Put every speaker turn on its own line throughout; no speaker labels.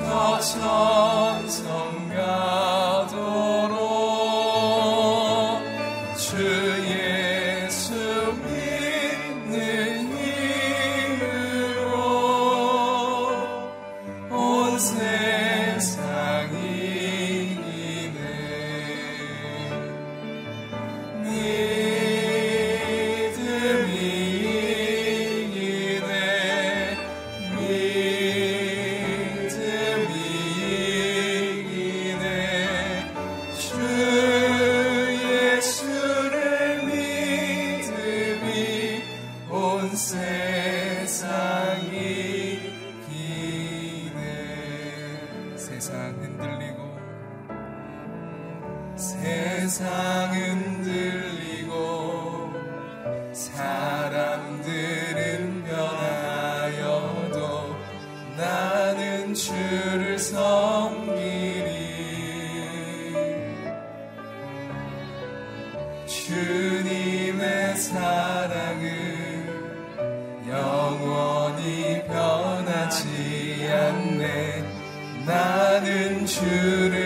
not unsung God. 믿음으로 내가 살리라 믿음 흔들리고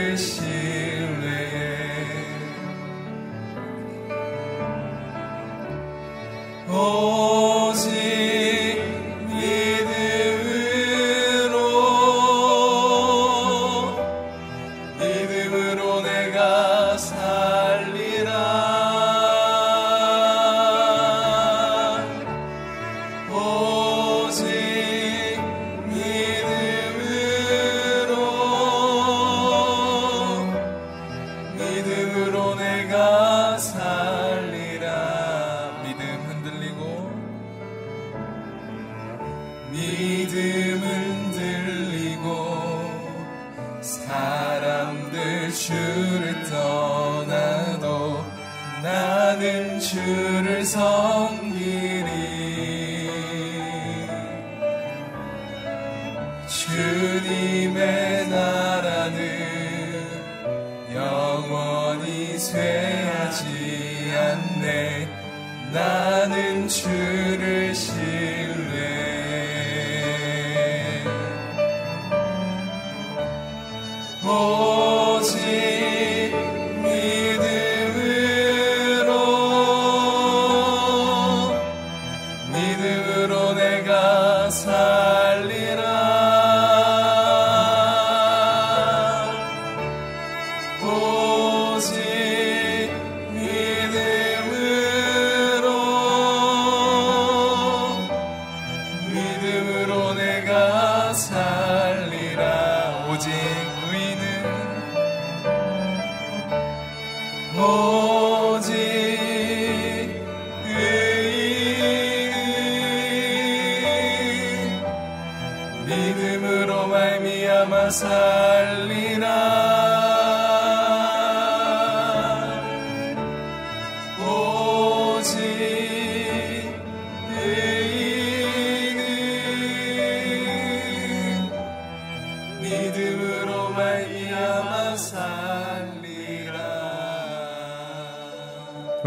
주님의 나라는 영원히 쇠하지 않네. 나는 주를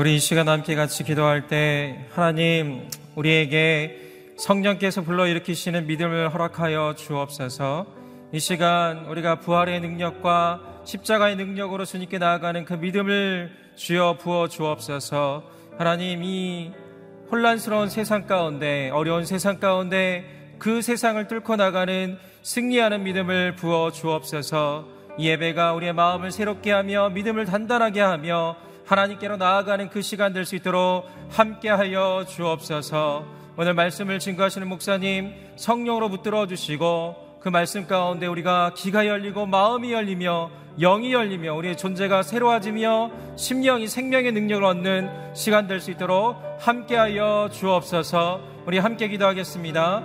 우리 이 시간 함께 같이 기도할 때 하나님 우리에게 성령께서 불러일으키시는 믿음을 허락하여 주옵소서. 이 시간 우리가 부활의 능력과 십자가의 능력으로 주님께 나아가는 그 믿음을 주여 부어 주옵소서. 하나님 이 혼란스러운 세상 가운데 어려운 세상 가운데 그 세상을 뚫고 나가는 승리하는 믿음을 부어 주옵소서. 이 예배가 우리의 마음을 새롭게 하며 믿음을 단단하게 하며 하나님께로 나아가는 그 시간 될 수 있도록 함께하여 주옵소서. 오늘 말씀을 증거하시는 목사님 성령으로 붙들어 주시고 그 말씀 가운데 우리가 귀가 열리고 마음이 열리며 영이 열리며 우리의 존재가 새로워지며 심령이 생명의 능력을 얻는 시간 될 수 있도록 함께하여 주옵소서. 우리 함께 기도하겠습니다.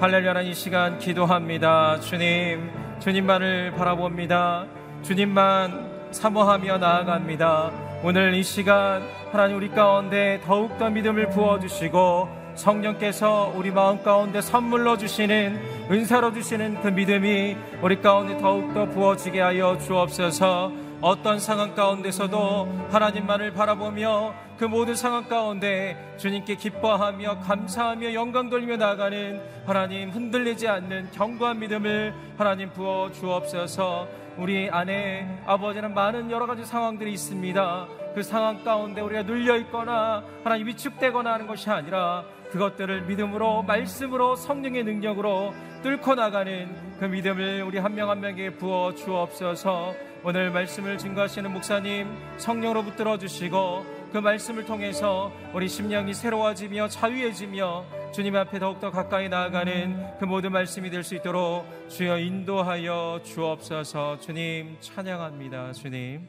할렐루야 이 시간 기도합니다. 주님 주님만을 바라봅니다. 주님만 사모하며 나아갑니다 오늘 이 시간 하나님 우리 가운데 더욱더 믿음을 부어주시고 성령께서 우리 마음 가운데 선물로 주시는 은사로 주시는 그 믿음이 우리 가운데 더욱더 부어지게 하여 주옵소서. 어떤 상황 가운데서도 하나님만을 바라보며 그 모든 상황 가운데 주님께 기뻐하며 감사하며 영광 돌리며 나아가는 하나님 흔들리지 않는 견고한 믿음을 하나님 부어 주옵소서 우리 안에 아버지는 많은 여러 가지 상황들이 있습니다. 그 상황 가운데 우리가 눌려 있거나 하나님 위축되거나 하는 것이 아니라 그것들을 믿음으로 말씀으로 성령의 능력으로 뚫고 나가는 그 믿음을 우리 한 명 한 명에게 부어 주옵소서. 오늘 말씀을 증거하시는 목사님 성령으로 붙들어 주시고 그 말씀을 통해서 우리 심령이 새로워지며 자유해지며 주님 앞에 더욱더 가까이 나아가는 그 모든 말씀이 될 수 있도록 주여 인도하여 주옵소서. 주님 찬양합니다. 주님.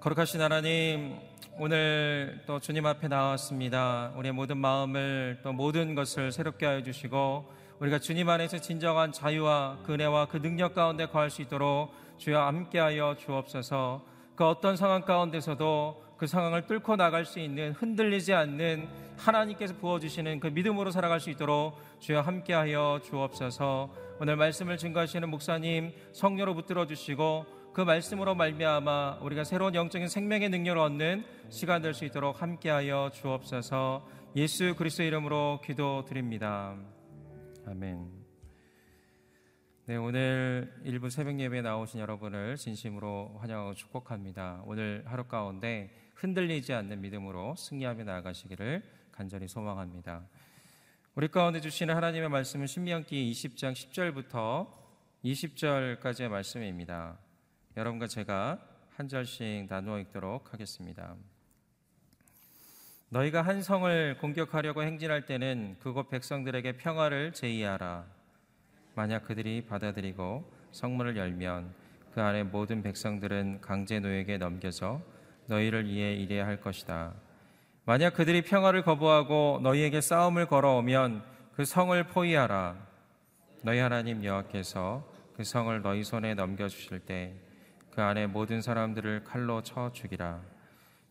거룩하신 하나님 오늘 또 주님 앞에 나왔습니다. 우리의 모든 마음을 또 모든 것을 새롭게 하여 주시고 우리가 주님 안에서 진정한 자유와 그 은혜와 그 능력 가운데 거할 수 있도록 주여 함께하여 주옵소서 그 어떤 상황 가운데서도 그 상황을 뚫고 나갈 수 있는 흔들리지 않는 하나님께서 부어주시는 그 믿음으로 살아갈 수 있도록 주여 함께하여 주옵소서 오늘 말씀을 증거하시는 목사님 성령으로 붙들어 주시고 그 말씀으로 말미암아 우리가 새로운 영적인 생명의 능력을 얻는 시간 될 수 있도록 함께하여 주옵소서 예수 그리스도 이름으로 기도드립니다. 아멘. 네, 오늘 일부 새벽 예배에 나오신 여러분을 진심으로 환영하고 축복합니다. 오늘 하루 가운데 흔들리지 않는 믿음으로 승리하며 나아가시기를 간절히 소망합니다. 우리 가운데 주시는 하나님의 말씀은 신명기 20장 10절부터 20절까지의 말씀입니다. 여러분과 제가 한 절씩 나누어 읽도록 하겠습니다. 너희가 한 성을 공격하려고 행진할 때는 그곳 백성들에게 평화를 제의하라. 만약 그들이 받아들이고 성문을 열면 그 안에 모든 백성들은 강제 노예에게 넘겨서 너희를 위해 일해야 할 것이다. 만약 그들이 평화를 거부하고 너희에게 싸움을 걸어오면 그 성을 포위하라. 너희 하나님 여호와께서 그 성을 너희 손에 넘겨 주실 때 그 안에 모든 사람들을 칼로 쳐 죽이라.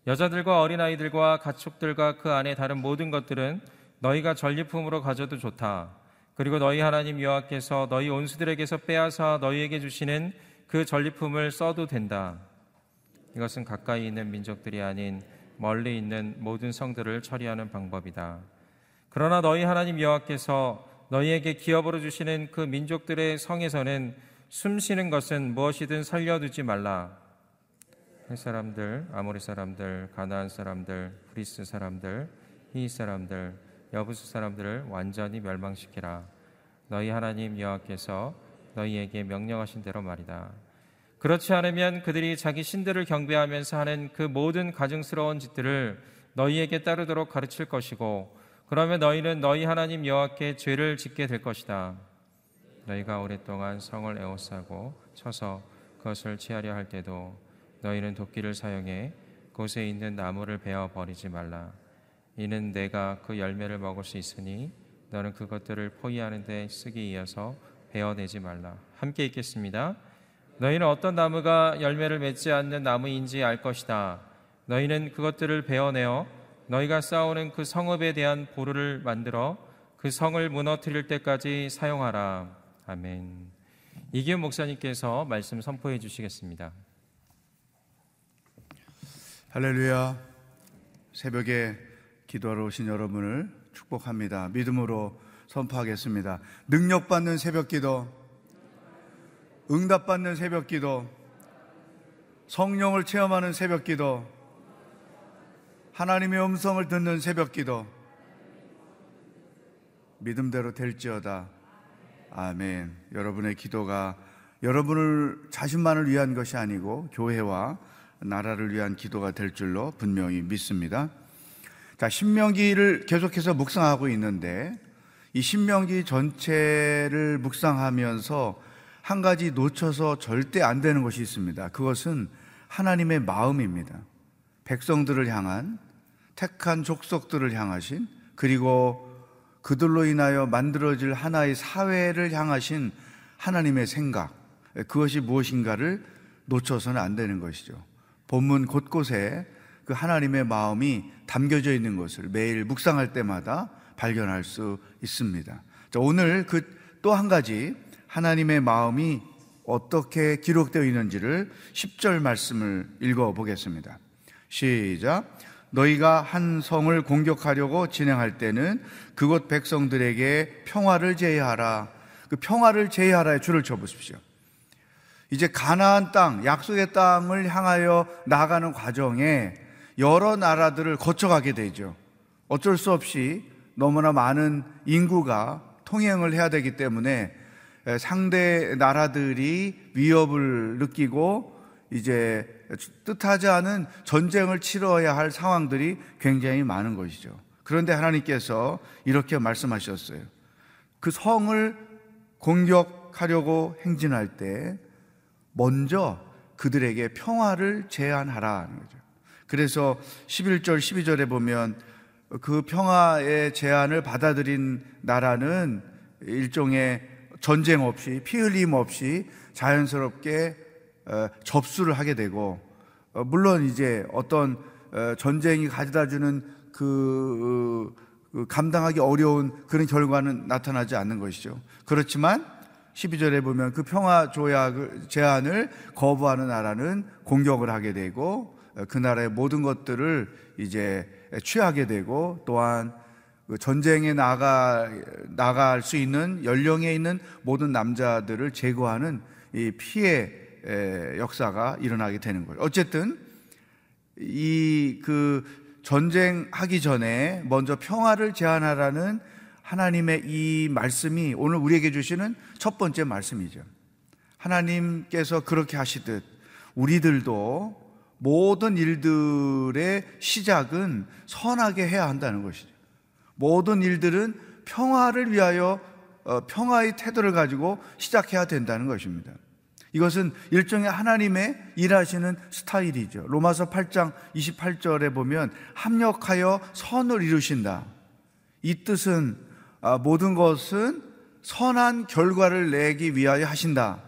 여자들과 어린아이들과 가축들과 그 안에 다른 모든 것들은 너희가 전리품으로 가져도 좋다. 그리고 너희 하나님 여호와께서 너희 온수들에게서 빼앗아 너희에게 주시는 그 전리품을 써도 된다. 이것은 가까이 있는 민족들이 아닌 멀리 있는 모든 성들을 처리하는 방법이다. 그러나 너희 하나님 여호와께서 너희에게 기업으로 주시는 그 민족들의 성에서는 숨 쉬는 것은 무엇이든 살려두지 말라. 헷 사람들, 아모리 사람들, 가나안 사람들, 브리스 사람들, 히위 사람들, 여부스 사람들을 완전히 멸망시키라. 너희 하나님 여호와께서 너희에게 명령하신 대로 말이다. 그렇지 않으면 그들이 자기 신들을 경배하면서 하는 그 모든 가증스러운 짓들을 너희에게 따르도록 가르칠 것이고 그러면 너희는 너희 하나님 여호와께 죄를 짓게 될 것이다. 너희가 오랫동안 성을 에워싸고 쳐서 그것을 취하려 할 때도 너희는 도끼를 사용해 곳에 있는 나무를 베어 버리지 말라. 이는 내가 그 열매를 먹을 수 있으니 너는 그것들을 포위하는 데 쓰기 이어서 베어내지 말라. 함께 읽겠습니다. 너희는 어떤 나무가 열매를 맺지 않는 나무인지 알 것이다. 너희는 그것들을 베어내어 너희가 쌓아오는 그 성읍에 대한 보루를 만들어 그 성을 무너뜨릴 때까지 사용하라. 아멘. 이기훈 목사님께서 말씀 선포해 주시겠습니다.
할렐루야. 새벽에 기도하러 오신 여러분을 축복합니다. 믿음으로 선포하겠습니다. 능력받는 새벽 기도, 응답받는 새벽 기도, 성령을 체험하는 새벽 기도, 하나님의 음성을 듣는 새벽 기도, 믿음대로 될지어다. 아멘. 여러분의 기도가 여러분을 자신만을 위한 것이 아니고 교회와 나라를 위한 기도가 될 줄로 분명히 믿습니다. 자, 신명기를 계속해서 묵상하고 있는데 이 신명기 전체를 묵상하면서 한 가지 놓쳐서 절대 안 되는 것이 있습니다. 그것은 하나님의 마음입니다. 백성들을 향한 택한 족속들을 향하신 그리고 그들로 인하여 만들어질 하나의 사회를 향하신 하나님의 생각 그것이 무엇인가를 놓쳐서는 안 되는 것이죠. 본문 곳곳에 그 하나님의 마음이 담겨져 있는 것을 매일 묵상할 때마다 발견할 수 있습니다. 자, 오늘 그 또 한 가지 하나님의 마음이 어떻게 기록되어 있는지를 10절 말씀을 읽어 보겠습니다. 시작. 너희가 한 성을 공격하려고 진행할 때는 그곳 백성들에게 평화를 제의하라. 그 평화를 제의하라에 줄을 쳐 보십시오. 이제 가나안 땅, 약속의 땅을 향하여 나가는 과정에 여러 나라들을 거쳐가게 되죠. 어쩔 수 없이 너무나 많은 인구가 통행을 해야 되기 때문에 상대 나라들이 위협을 느끼고 이제 뜻하지 않은 전쟁을 치러야 할 상황들이 굉장히 많은 것이죠. 그런데 하나님께서 이렇게 말씀하셨어요. 그 성을 공격하려고 행진할 때 먼저 그들에게 평화를 제안하라는 거죠. 그래서 11절, 12절에 보면 그 평화의 제안을 받아들인 나라는 일종의 전쟁 없이 피 흘림 없이 자연스럽게 어, 접수를 하게 되고 어, 물론 이제 어떤 어, 전쟁이 가져다 주는 그, 그 감당하기 어려운 그런 결과는 나타나지 않는 것이죠. 그렇지만 12절에 보면 그 평화 조약 제안을 거부하는 나라는 공격을 하게 되고 그 나라의 모든 것들을 이제 취하게 되고 또한 그 전쟁에 나가 나갈 수 있는 연령에 있는 모든 남자들을 제거하는 이 피해 역사가 일어나게 되는 거예요. 어쨌든 이 그 전쟁하기 전에 먼저 평화를 제안하라는 하나님의 이 말씀이 오늘 우리에게 주시는 첫 번째 말씀이죠. 하나님께서 그렇게 하시듯 우리들도 모든 일들의 시작은 선하게 해야 한다는 것이죠. 모든 일들은 평화를 위하여 어, 평화의 태도를 가지고 시작해야 된다는 것입니다. 이것은 일종의 하나님의 일하시는 스타일이죠. 로마서 8장 28절에 보면 합력하여 선을 이루신다. 이 뜻은 아, 모든 것은 선한 결과를 내기 위하여 하신다.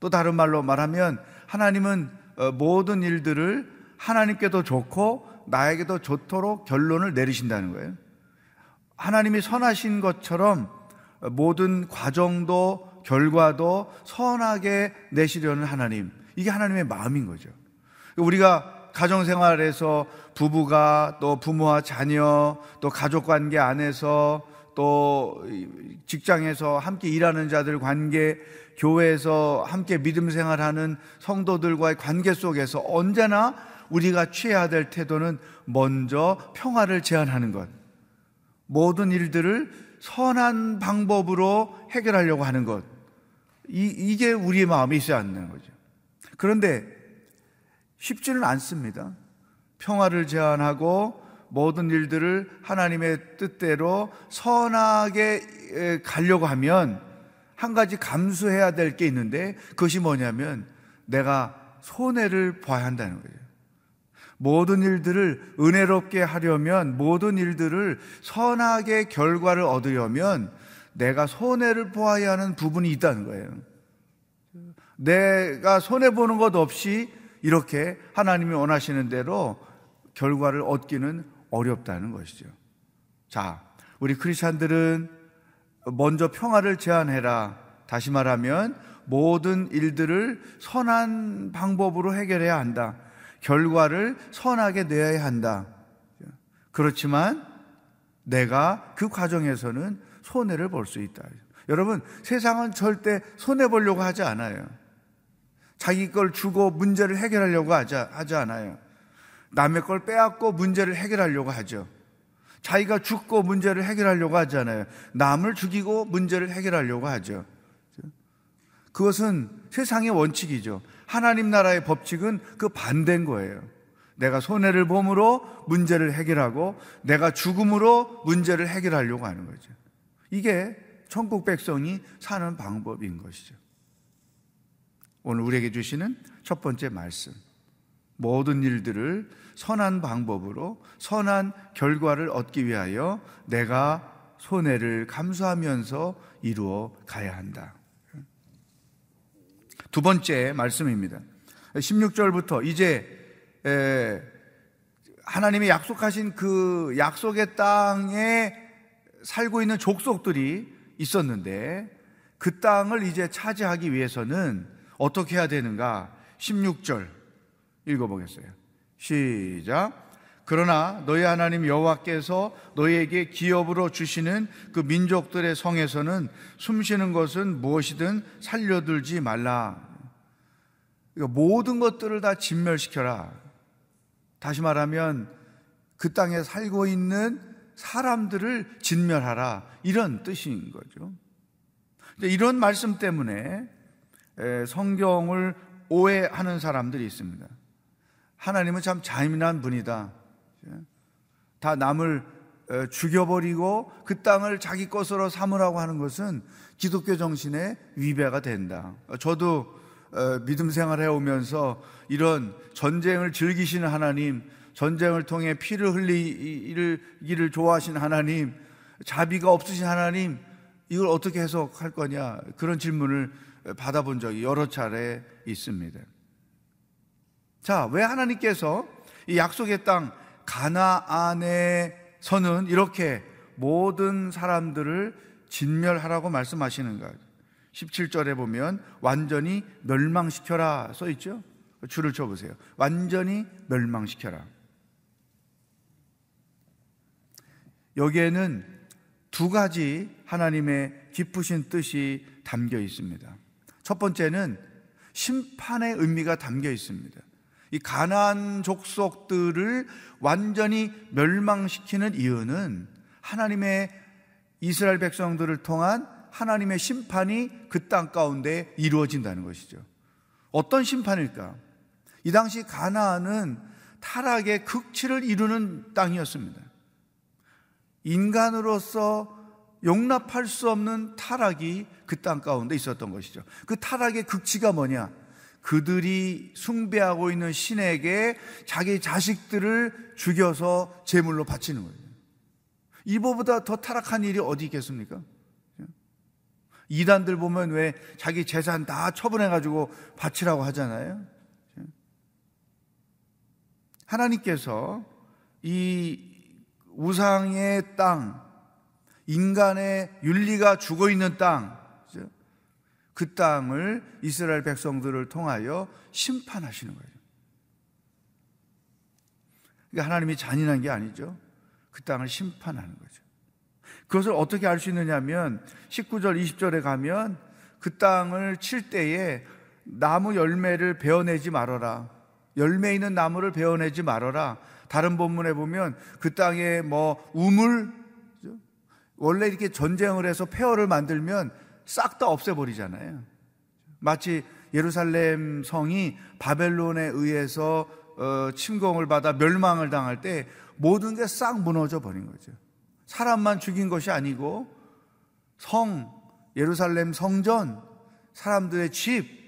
또 다른 말로 말하면 하나님은 어, 모든 일들을 하나님께도 좋고 나에게도 좋도록 결론을 내리신다는 거예요. 하나님이 선하신 것처럼 모든 과정도 결과도 선하게 내시려는 하나님. 이게 하나님의 마음인 거죠. 우리가 가정생활에서 부부가 또 부모와 자녀 또 가족 관계 안에서 또 직장에서 함께 일하는 자들 관계 교회에서 함께 믿음 생활하는 성도들과의 관계 속에서 언제나 우리가 취해야 될 태도는 먼저 평화를 제안하는 것. 모든 일들을 선한 방법으로 해결하려고 하는 것. 이, 이게 우리의 마음에 있어야 하는 거죠. 그런데 쉽지는 않습니다. 평화를 제안하고 모든 일들을 하나님의 뜻대로 선하게 가려고 하면 한 가지 감수해야 될 게 있는데 그것이 뭐냐면 내가 손해를 봐야 한다는 거예요. 모든 일들을 은혜롭게 하려면 모든 일들을 선하게 결과를 얻으려면 내가 손해를 보아야 하는 부분이 있다는 거예요. 내가 손해 보는 것 없이 이렇게 하나님이 원하시는 대로 결과를 얻기는 어렵다는 것이죠. 자, 우리 크리스천들은 먼저 평화를 제안해라. 다시 말하면 모든 일들을 선한 방법으로 해결해야 한다. 결과를 선하게 내야 한다. 그렇지만 내가 그 과정에서는 손해를 볼 수 있다. 여러분, 세상은 절대 손해 보려고 하지 않아요. 자기 걸 주고 문제를 해결하려고 하지 않아요. 남의 걸 빼앗고 문제를 해결하려고 하죠. 자기가 죽고 문제를 해결하려고 하잖아요. 남을 죽이고 문제를 해결하려고 하죠. 그것은 세상의 원칙이죠. 하나님 나라의 법칙은 그 반대인 거예요. 내가 손해를 봄으로 문제를 해결하고 내가 죽음으로 문제를 해결하려고 하는 거죠. 이게 천국 백성이 사는 방법인 것이죠. 오늘 우리에게 주시는 첫 번째 말씀. 모든 일들을 선한 방법으로 선한 결과를 얻기 위하여 내가 손해를 감수하면서 이루어 가야 한다. 두 번째 말씀입니다. 16절부터 이제 하나님이 약속하신 그 약속의 땅에 살고 있는 족속들이 있었는데 그 땅을 이제 차지하기 위해서는 어떻게 해야 되는가? 16절 읽어보겠어요. 시작. 그러나 너희 하나님 여호와께서 너희에게 기업으로 주시는 그 민족들의 성에서는 숨쉬는 것은 무엇이든 살려들지 말라. 모든 것들을 다 진멸시켜라. 다시 말하면 그 땅에 살고 있는 사람들을 진멸하라. 이런 뜻인 거죠. 이런 말씀 때문에 성경을 오해하는 사람들이 있습니다. 하나님은 참 잔인한 분이다. 다 남을 죽여버리고 그 땅을 자기 것으로 삼으라고 하는 것은 기독교 정신의 위배가 된다. 저도 믿음 생활해 오면서 이런 전쟁을 즐기시는 하나님, 전쟁을 통해 피를 흘리기를 좋아하시는 하나님, 자비가 없으신 하나님, 이걸 어떻게 해석할 거냐? 그런 질문을 받아본 적이 여러 차례 있습니다. 자, 왜 하나님께서 이 약속의 땅 가나안에서는 이렇게 모든 사람들을 진멸하라고 말씀하시는가? 17절에 보면 완전히 멸망시켜라 써 있죠? 줄을 쳐 보세요. 완전히 멸망시켜라. 여기에는 두 가지 하나님의 깊으신 뜻이 담겨 있습니다. 첫 번째는 심판의 의미가 담겨 있습니다. 이 가나안 족속들을 완전히 멸망시키는 이유는 하나님의 이스라엘 백성들을 통한 하나님의 심판이 그 땅 가운데 이루어진다는 것이죠. 어떤 심판일까? 이 당시 가나안은 타락의 극치를 이루는 땅이었습니다. 인간으로서 용납할 수 없는 타락이 그 땅 가운데 있었던 것이죠. 그 타락의 극치가 뭐냐? 그들이 숭배하고 있는 신에게 자기 자식들을 죽여서 제물로 바치는 거예요. 이보보다 더 타락한 일이 어디 있겠습니까? 이단들 보면 왜 자기 재산 다 처분해가지고 바치라고 하잖아요. 하나님께서 이 우상의 땅, 인간의 윤리가 죽어 있는 땅, 그 땅을 이스라엘 백성들을 통하여 심판하시는 거예요. 그러니까 하나님이 잔인한 게 아니죠. 그 땅을 심판하는 거죠. 그것을 어떻게 알 수 있느냐면 19절, 20절에 가면 그 땅을 칠 때에 나무 열매를 베어내지 말아라. 열매 있는 나무를 베어내지 말아라. 다른 본문에 보면 그 땅에 뭐 우물 원래 이렇게 전쟁을 해서 폐허를 만들면 싹 다 없애버리잖아요. 마치 예루살렘 성이 바벨론에 의해서 어, 침공을 받아 멸망을 당할 때 모든 게 싹 무너져 버린 거죠. 사람만 죽인 것이 아니고 성, 예루살렘 성전, 사람들의 집,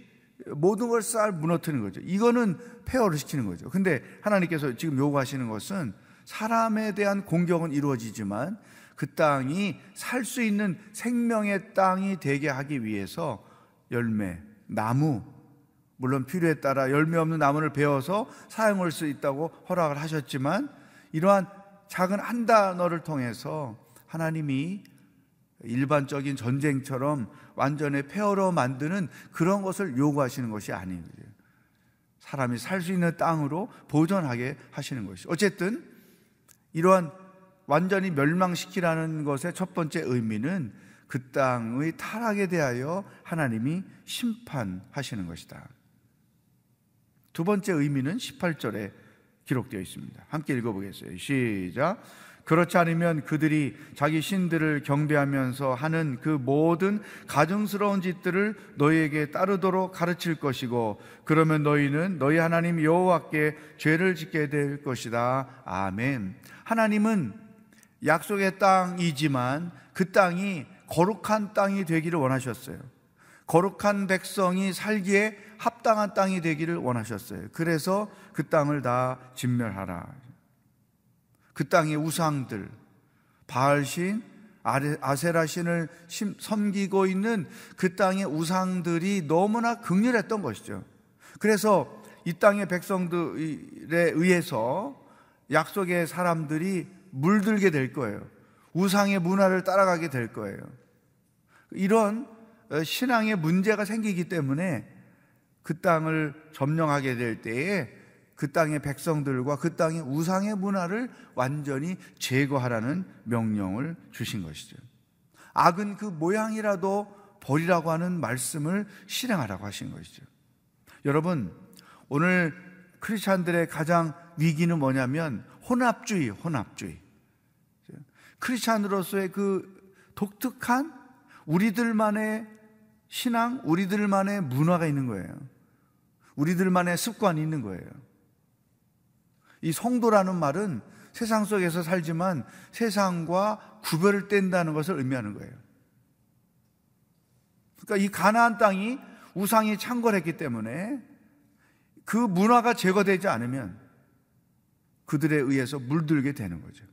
모든 걸쌀 무너뜨리는 거죠. 이거는 폐허를 시키는 거죠. 근데 하나님께서 지금 요구하시는 것은 사람에 대한 공격은 이루어지지만 그 땅이 살 수 있는 생명의 땅이 되게 하기 위해서 열매, 나무, 물론 필요에 따라 열매 없는 나무를 베어서 사용할 수 있다고 허락을 하셨지만 이러한 작은 한 단어를 통해서 하나님이 일반적인 전쟁처럼 완전히 폐허로 만드는 그런 것을 요구하시는 것이 거예요. 사람이 살 수 있는 땅으로 보존하게 하시는 것이. 어쨌든 이러한 완전히 멸망시키라는 것의 첫 번째 의미는 그 땅의 타락에 대하여 하나님이 심판하시는 것이다. 두 번째 의미는 18절에 기록되어 있습니다. 함께 읽어보겠어요. 시작. 그렇지 않으면 그들이 자기 신들을 경배하면서 하는 그 모든 가증스러운 짓들을 너희에게 따르도록 가르칠 것이고 그러면 너희는 너희 하나님 여호와께 죄를 짓게 될 것이다. 아멘. 하나님은 약속의 땅이지만 그 땅이 거룩한 땅이 되기를 원하셨어요. 거룩한 백성이 살기에 합당한 땅이 되기를 원하셨어요. 그래서 그 땅을 다 진멸하라. 그 땅의 우상들, 바알신, 아세라신을 섬기고 있는 그 땅의 우상들이 너무나 극렬했던 것이죠. 그래서 이 땅의 백성들에 의해서 약속의 사람들이 물들게 될 거예요. 우상의 문화를 따라가게 될 거예요. 이런 어, 신앙의 문제가 생기기 때문에 그 땅을 점령하게 될 때에 그 땅의 백성들과 그 땅의 우상의 문화를 완전히 제거하라는 명령을 주신 것이죠. 악은 그 모양이라도 버리라고 하는 말씀을 실행하라고 하신 것이죠. 여러분, 오늘 크리스찬들의 가장 위기는 뭐냐면 혼합주의, 혼합주의. 크리스찬으로서의 그 독특한 우리들만의 신앙, 우리들만의 문화가 있는 거예요. 우리들만의 습관이 있는 거예요. 이 성도라는 말은 세상 속에서 살지만 세상과 구별을 뗀다는 것을 의미하는 거예요. 그러니까 이 가나안 땅이 우상이 창궐했기 때문에 그 문화가 제거되지 않으면 그들에 의해서 물들게 되는 거죠.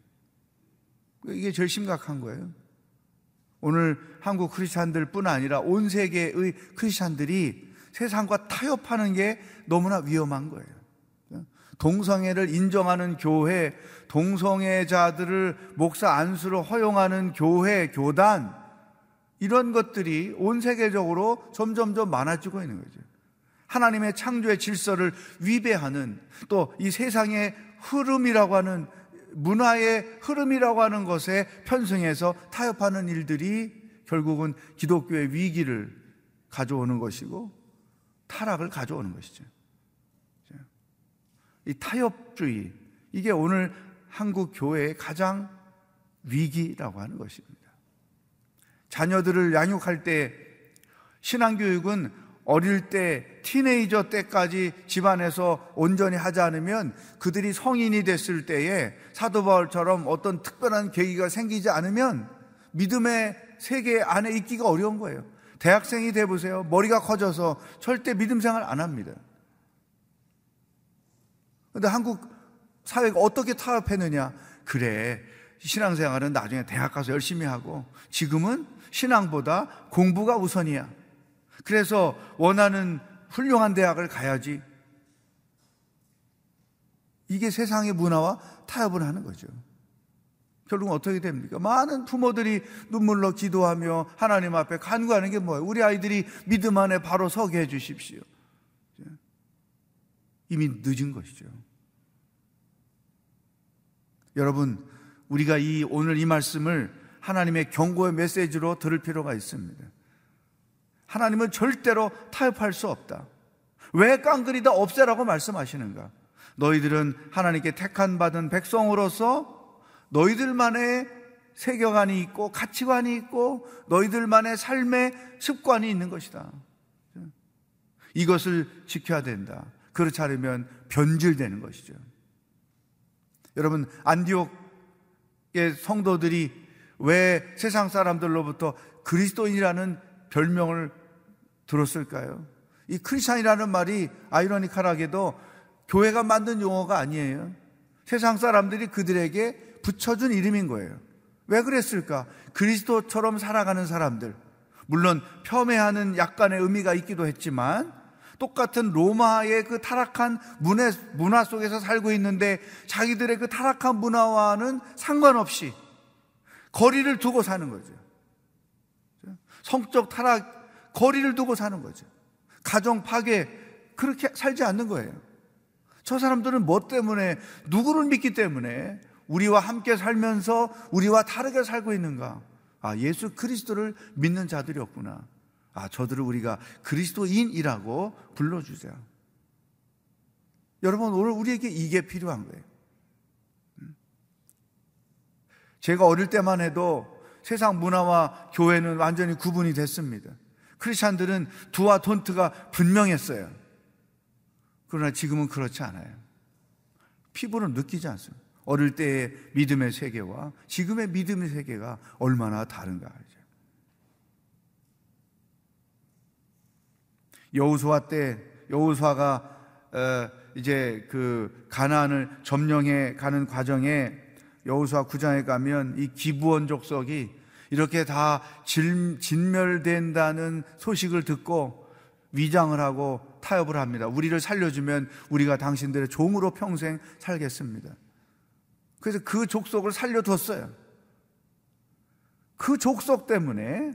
이게 제일 심각한 거예요. 오늘 한국 크리스찬들뿐 아니라 온 세계의 크리스찬들이 세상과 타협하는 게 너무나 위험한 거예요. 동성애를 인정하는 교회, 동성애자들을 목사 안수로 허용하는 교회, 교단, 이런 것들이 온 세계적으로 점점점 많아지고 있는 거죠. 하나님의 창조의 질서를 위배하는 또 이 세상의 흐름이라고 하는 문화의 흐름이라고 하는 것에 편승해서 타협하는 일들이 결국은 기독교의 위기를 가져오는 것이고 타락을 가져오는 것이죠. 이 타협주의, 이게 오늘 한국 교회의 가장 위기라고 하는 것입니다. 자녀들을 양육할 때 신앙교육은 어릴 때, 티네이저 때까지 집안에서 온전히 하지 않으면 그들이 성인이 됐을 때에 사도 바울처럼 어떤 특별한 계기가 생기지 않으면 믿음의 세계 안에 있기가 어려운 거예요. 대학생이 돼 보세요. 머리가 커져서 절대 믿음 생활 안 합니다. 근데 한국 사회가 어떻게 타협했느냐? 그래. 신앙생활은 나중에 대학 가서 열심히 하고 지금은 신앙보다 공부가 우선이야. 그래서 원하는 훌륭한 대학을 가야지. 이게 세상의 문화와 타협을 하는 거죠. 결국은 어떻게 됩니까? 많은 부모들이 눈물로 기도하며 하나님 앞에 간구하는 게 뭐예요? 우리 아이들이 믿음 안에 바로 서게 해 주십시오. 이미 늦은 것이죠. 여러분, 우리가 이 오늘 이 말씀을 하나님의 경고의 메시지로 들을 필요가 있습니다. 하나님은 절대로 타협할 수 없다. 왜 깡그리다 없애라고 말씀하시는가? 너희들은 하나님께 택한 받은 백성으로서 너희들만의 세계관이 있고 가치관이 있고 너희들만의 삶의 습관이 있는 것이다. 이것을 지켜야 된다. 그렇지 않으면 변질되는 것이죠. 여러분, 안디옥의 성도들이 왜 세상 사람들로부터 그리스도인이라는 별명을 들었을까요? 이 크리스찬이라는 말이 아이러니컬하게도 교회가 만든 용어가 아니에요. 세상 사람들이 그들에게 붙여준 이름인 거예요. 왜 그랬을까? 그리스도처럼 살아가는 사람들. 물론 폄훼하는 약간의 의미가 있기도 했지만 똑같은 로마의 그 타락한 문화, 문화 속에서 살고 있는데 자기들의 그 타락한 문화와는 상관없이 거리를 두고 사는 거죠. 성적 타락, 거리를 두고 사는 거죠. 가정 파괴, 그렇게 살지 않는 거예요. 저 사람들은 뭐 때문에, 누구를 믿기 때문에 우리와 함께 살면서 우리와 다르게 살고 있는가? 아, 예수 그리스도를 믿는 자들이었구나. 아, 저들을 우리가 그리스도인이라고 불러주자. 여러분, 오늘 우리에게 이게 필요한 거예요. 음. 제가 어릴 때만 해도 세상 문화와 교회는 완전히 구분이 됐습니다. 크리스찬들은 두와 돈트가 분명했어요. 그러나 지금은 그렇지 않아요. 피부로 느끼지 않습니다. 어릴 때의 믿음의 세계와 지금의 믿음의 세계가 얼마나 다른가 하죠. 여우수아 때 여우수아가 어, 이제 그 가나안을 점령해 가는 과정에 여우수아 구장에 가면 이 기부원 족속이 이렇게 다 진멸된다는 소식을 듣고 위장을 하고 타협을 합니다. 우리를 살려주면 우리가 당신들의 종으로 평생 살겠습니다. 그래서 그 족속을 살려뒀어요. 그 족속 때문에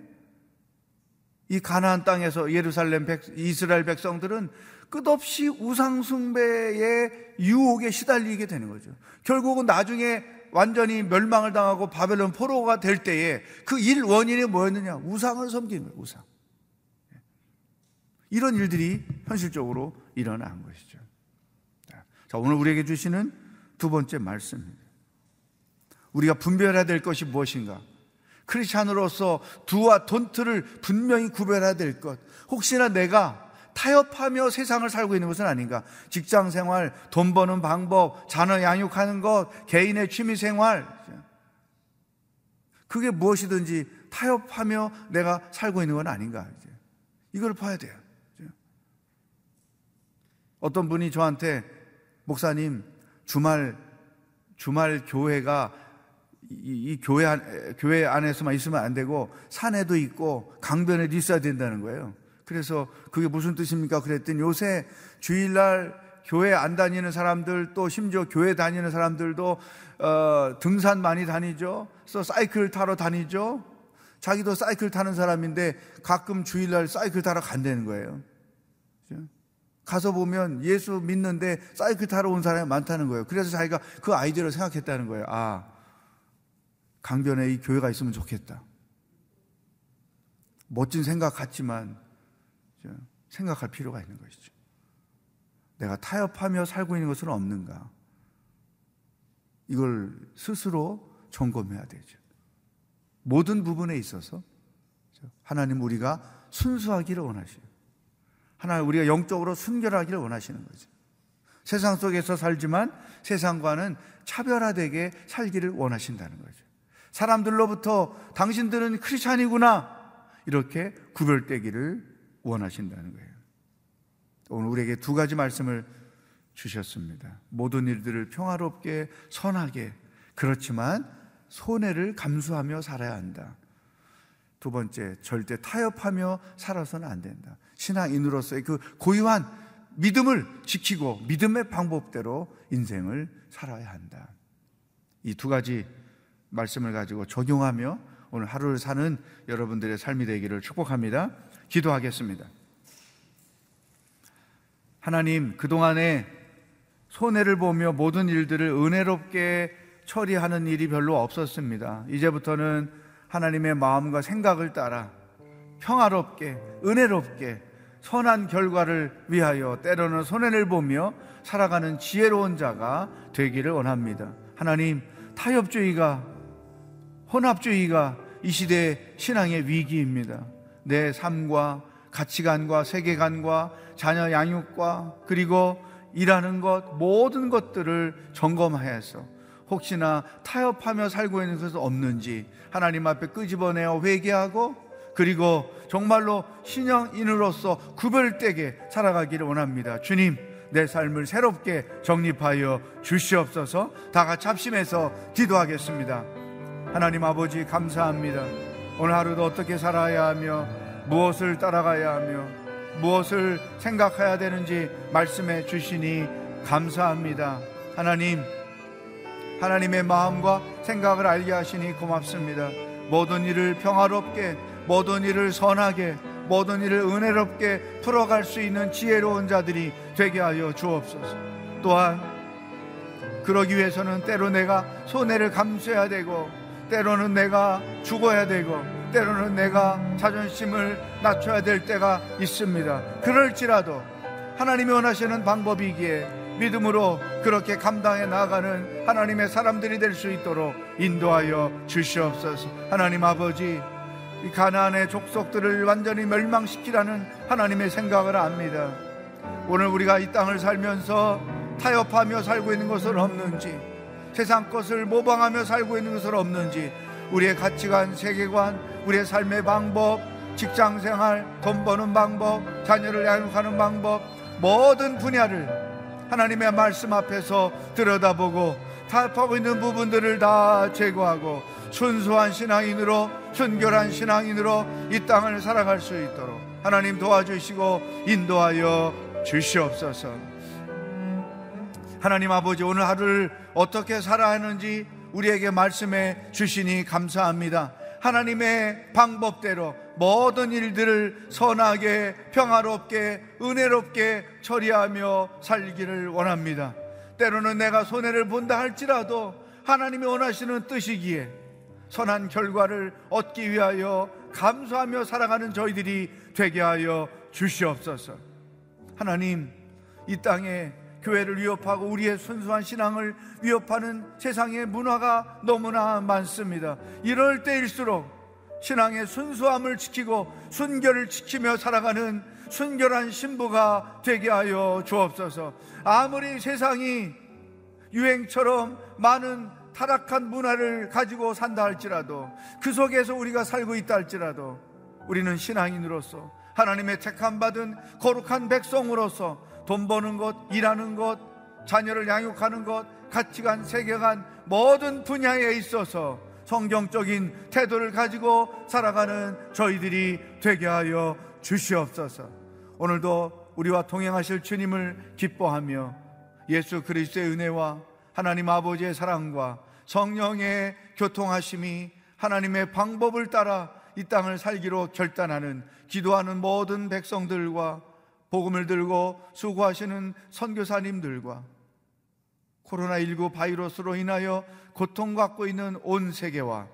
이 가나안 땅에서 예루살렘 백, 이스라엘 백성들은 끝없이 우상숭배의 유혹에 시달리게 되는 거죠. 결국은 나중에 완전히 멸망을 당하고 바벨론 포로가 될 때에 그 일 원인이 뭐였느냐? 우상을 섬기는 거예요, 우상. 이런 일들이 현실적으로 일어난 것이죠. 자, 오늘 우리에게 주시는 두 번째 말씀입니다. 우리가 분별해야 될 것이 무엇인가? 크리스찬으로서 두와 돈트를 분명히 구별해야 될 것. 혹시나 내가 타협하며 세상을 살고 있는 것은 아닌가? 직장 생활, 돈 버는 방법, 자녀 양육하는 것, 개인의 취미 생활. 그게 무엇이든지 타협하며 내가 살고 있는 건 아닌가? 이걸 봐야 돼요. 어떤 분이 저한테 목사님 주말 주말 교회가 이, 이 교회, 안, 교회 안에서만 있으면 안 되고 산에도 있고 강변에도 있어야 된다는 거예요. 그래서 그게 무슨 뜻입니까? 그랬더니 요새 주일날 교회 안 다니는 사람들 또 심지어 교회 다니는 사람들도 어, 등산 많이 다니죠. 그래서 사이클 타러 다니죠. 자기도 사이클 타는 사람인데 가끔 주일날 사이클 타러 간다는 거예요. 가서 보면 예수 믿는데 사이클 타러 온 사람이 많다는 거예요. 그래서 자기가 그 아이디어를 생각했다는 거예요. 아, 강변에 이 교회가 있으면 좋겠다. 멋진 생각 같지만 생각할 필요가 있는 것이죠. 내가 타협하며 살고 있는 것은 없는가? 이걸 스스로 점검해야 되죠. 모든 부분에 있어서 하나님 우리가 순수하기를 원하시요. 하나님 우리가 영적으로 순결하기를 원하시는 거죠. 세상 속에서 살지만 세상과는 차별화되게 살기를 원하신다는 거죠. 사람들로부터 당신들은 크리스찬이구나 이렇게 구별되기를 원하신다는 거예요. 오늘 우리에게 두 가지 말씀을 주셨습니다. 모든 일들을 평화롭게 선하게 그렇지만 손해를 감수하며 살아야 한다. 두 번째, 절대 타협하며 살아서는 안 된다. 신앙인으로서의 그 고유한 믿음을 지키고 믿음의 방법대로 인생을 살아야 한다. 이 두 가지 말씀을 가지고 적용하며 오늘 하루를 사는 여러분들의 삶이 되기를 축복합니다. 기도하겠습니다. 하나님, 그동안에 손해를 보며 모든 일들을 은혜롭게 처리하는 일이 별로 없었습니다. 이제부터는 하나님의 마음과 생각을 따라 평화롭게, 은혜롭게, 선한 결과를 위하여 때로는 손해를 보며 살아가는 지혜로운 자가 되기를 원합니다. 하나님, 타협주의가, 혼합주의가 이 시대의 신앙의 위기입니다. 내 삶과 가치관과 세계관과 자녀 양육과 그리고 일하는 것, 모든 것들을 점검하여서 혹시나 타협하며 살고 있는 것은 없는지 하나님 앞에 끄집어내어 회개하고 그리고 정말로 신령인으로서 구별되게 살아가기를 원합니다. 주님, 내 삶을 새롭게 정립하여 주시옵소서 다 같이 합심해서 기도하겠습니다. 하나님 아버지 감사합니다. 오늘 하루도 어떻게 살아야 하며 무엇을 따라가야 하며 무엇을 생각해야 되는지 말씀해 주시니 감사합니다. 하나님, 하나님의 마음과 생각을 알게 하시니 고맙습니다. 모든 일을 평화롭게, 모든 일을 선하게, 모든 일을 은혜롭게 풀어갈 수 있는 지혜로운 자들이 되게 하여 주옵소서. 또한 그러기 위해서는 때로 내가 손해를 감수해야 되고, 때로는 내가 죽어야 되고, 때로는 내가 자존심을 낮춰야 될 때가 있습니다. 그럴지라도 하나님이 원하시는 방법이기에 믿음으로 그렇게 감당해 나가는 하나님의 사람들이 될 수 있도록 인도하여 주시옵소서. 하나님 아버지, 이 가나안의 족속들을 완전히 멸망시키라는 하나님의 생각을 압니다. 오늘 우리가 이 땅을 살면서 타협하며 살고 있는 것은 없는지, 세상 것을 모방하며 살고 있는 것은 없는지, 우리의 가치관, 세계관, 우리의 삶의 방법, 직장 생활, 돈 버는 방법, 자녀를 양육하는 방법, 모든 분야를 하나님의 말씀 앞에서 들여다보고 타협하고 있는 부분들을 다 제거하고 순수한 신앙인으로 순결한 신앙인으로 이 땅을 살아갈 수 있도록 하나님 도와주시고 인도하여 주시옵소서. 하나님 아버지 오늘 하루를 어떻게 살아야 하는지 우리에게 말씀해 주시니 감사합니다. 하나님의 방법대로 모든 일들을 선하게 평화롭게 은혜롭게 처리하며 살기를 원합니다. 때로는 내가 손해를 본다 할지라도 하나님이 원하시는 뜻이기에 선한 결과를 얻기 위하여 감사하며 살아가는 저희들이 되게 하여 주시옵소서. 하나님, 이 땅에 교회를 위협하고 우리의 순수한 신앙을 위협하는 세상의 문화가 너무나 많습니다. 이럴 때일수록 신앙의 순수함을 지키고 순결을 지키며 살아가는 순결한 신부가 되게 하여 주옵소서. 아무리 세상이 유행처럼 많은 타락한 문화를 가지고 산다 할지라도 그 속에서 우리가 살고 있다 할지라도 우리는 신앙인으로서 하나님의 택함 받은 거룩한 백성으로서 돈 버는 것, 일하는 것, 자녀를 양육하는 것, 가치관, 세계관 모든 분야에 있어서 성경적인 태도를 가지고 살아가는 저희들이 되게 하여 주시옵소서. 오늘도 우리와 동행하실 주님을 기뻐하며 예수 그리스도의 은혜와 하나님 아버지의 사랑과 성령의 교통하심이 하나님의 방법을 따라 이 땅을 살기로 결단하는 기도하는 모든 백성들과 복음을 들고 수고하시는 선교사님들과 코로나19 바이러스로 인하여 고통받고 있는 온 세계와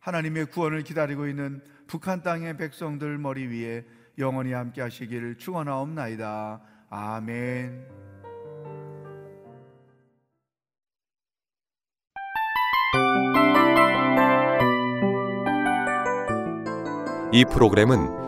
하나님의 구원을 기다리고 있는 북한 땅의 백성들 머리 위에 영원히 함께 하시기를 축원하옵나이다. 아멘.
이 프로그램은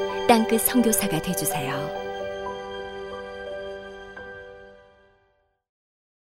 땅끝 선교사가 되주세요.